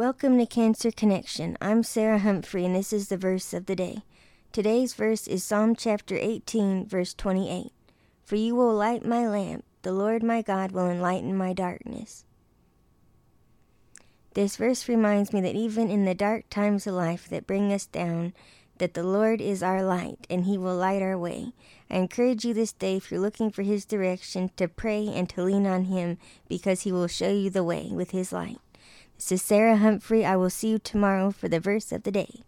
Welcome to Cancer Connection. I'm Sarah Humphrey, and this is the verse of the day. Today's verse is Psalm chapter 18, verse 28. For you will light my lamp, the Lord my God will enlighten my darkness. This verse reminds me that even in the dark times of life that bring us down, that the Lord is our light and he will light our way. I encourage you this day, if you're looking for his direction, to pray and to lean on him because he will show you the way with his light. Sarah Humphrey. I will see you tomorrow for the verse of the day.